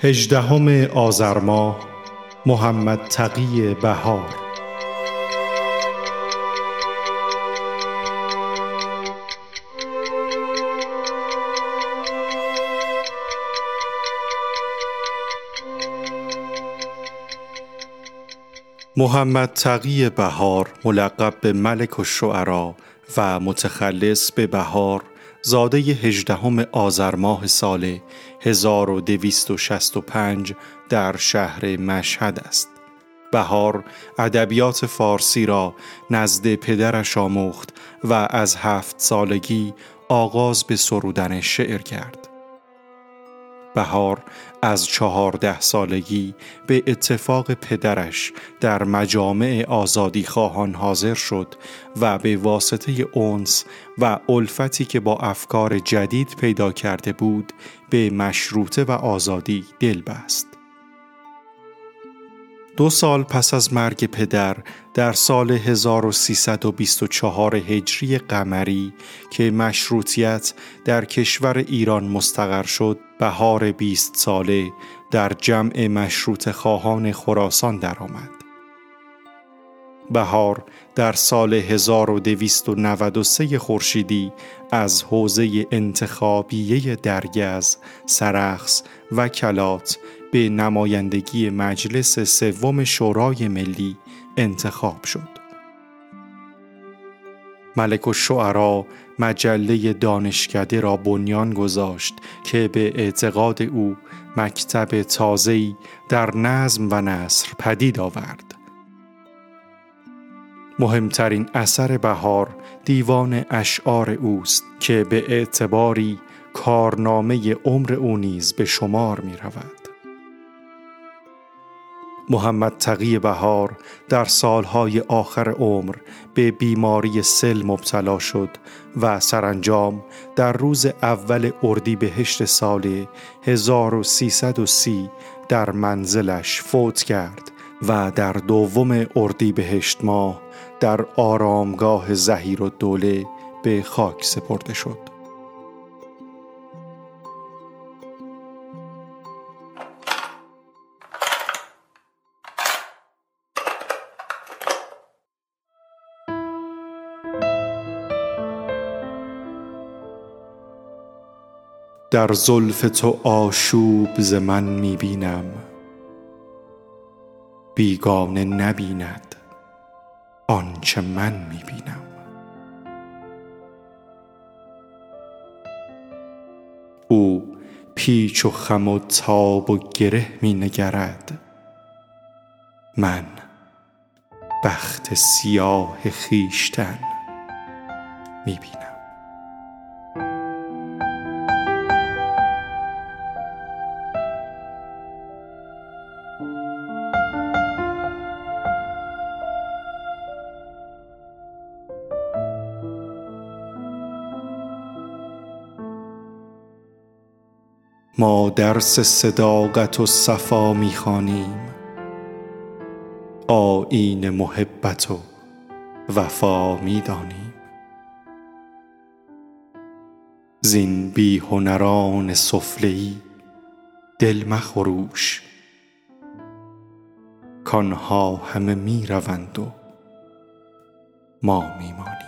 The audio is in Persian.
هجدهم آذر ماه محمد تقی بهار. محمد تقی بهار ملقب به ملک الشعرا و متخلص به بهار زاده هجدهم آذر ماه سال 1265 در شهر مشهد است. بهار ادبیات فارسی را نزد پدرش آموخت و از هفت سالگی آغاز به سرودن شعر کرد. بهار از چهارده سالگی به اتفاق پدرش در مجامع آزادی خواهان حاضر شد و به واسطه اونس و الفتی که با افکار جدید پیدا کرده بود به مشروطه و آزادی دل بست. دو سال پس از مرگ پدر در سال 1324 هجری قمری که مشروطیت در کشور ایران مستقر شد بهار بیست ساله در جمع مشروط خواهان خراسان درآمد. بهار در سال 1293 خورشیدی از حوزه انتخابیه درگز، سرخس و کلات به نمایندگی مجلس سوم شورای ملی انتخاب شد. ملک و شعرا مجله دانشکده را بنیان گذاشت که به اعتقاد او مکتب تازه‌ای در نظم و نصر پدید آورد. مهمترین اثر بهار دیوان اشعار اوست که به اعتباری کارنامه عمر او نیز به شمار می رود. محمد تقی بهار در سالهای آخر عمر به بیماری سل مبتلا شد و سرانجام در روز اول اردیبهشت سال 1330 در منزلش فوت کرد و در دوم اردیبهشت ماه در آرامگاه زهیر و دوله به خاک سپرده شد. در زلف تو آشوب ز من می بینم. بیگانه نبیند آنچه من می بینم. او پیچ و خم و تاب و گره می نگرد. من بخت سیاه خویشتن می بینم. ما درس صداقت و صفا می خوانیم آیین محبت و وفا می دانیم زین بی هنران سفله دل مخروش. کانها همه می روند و ما می مانیم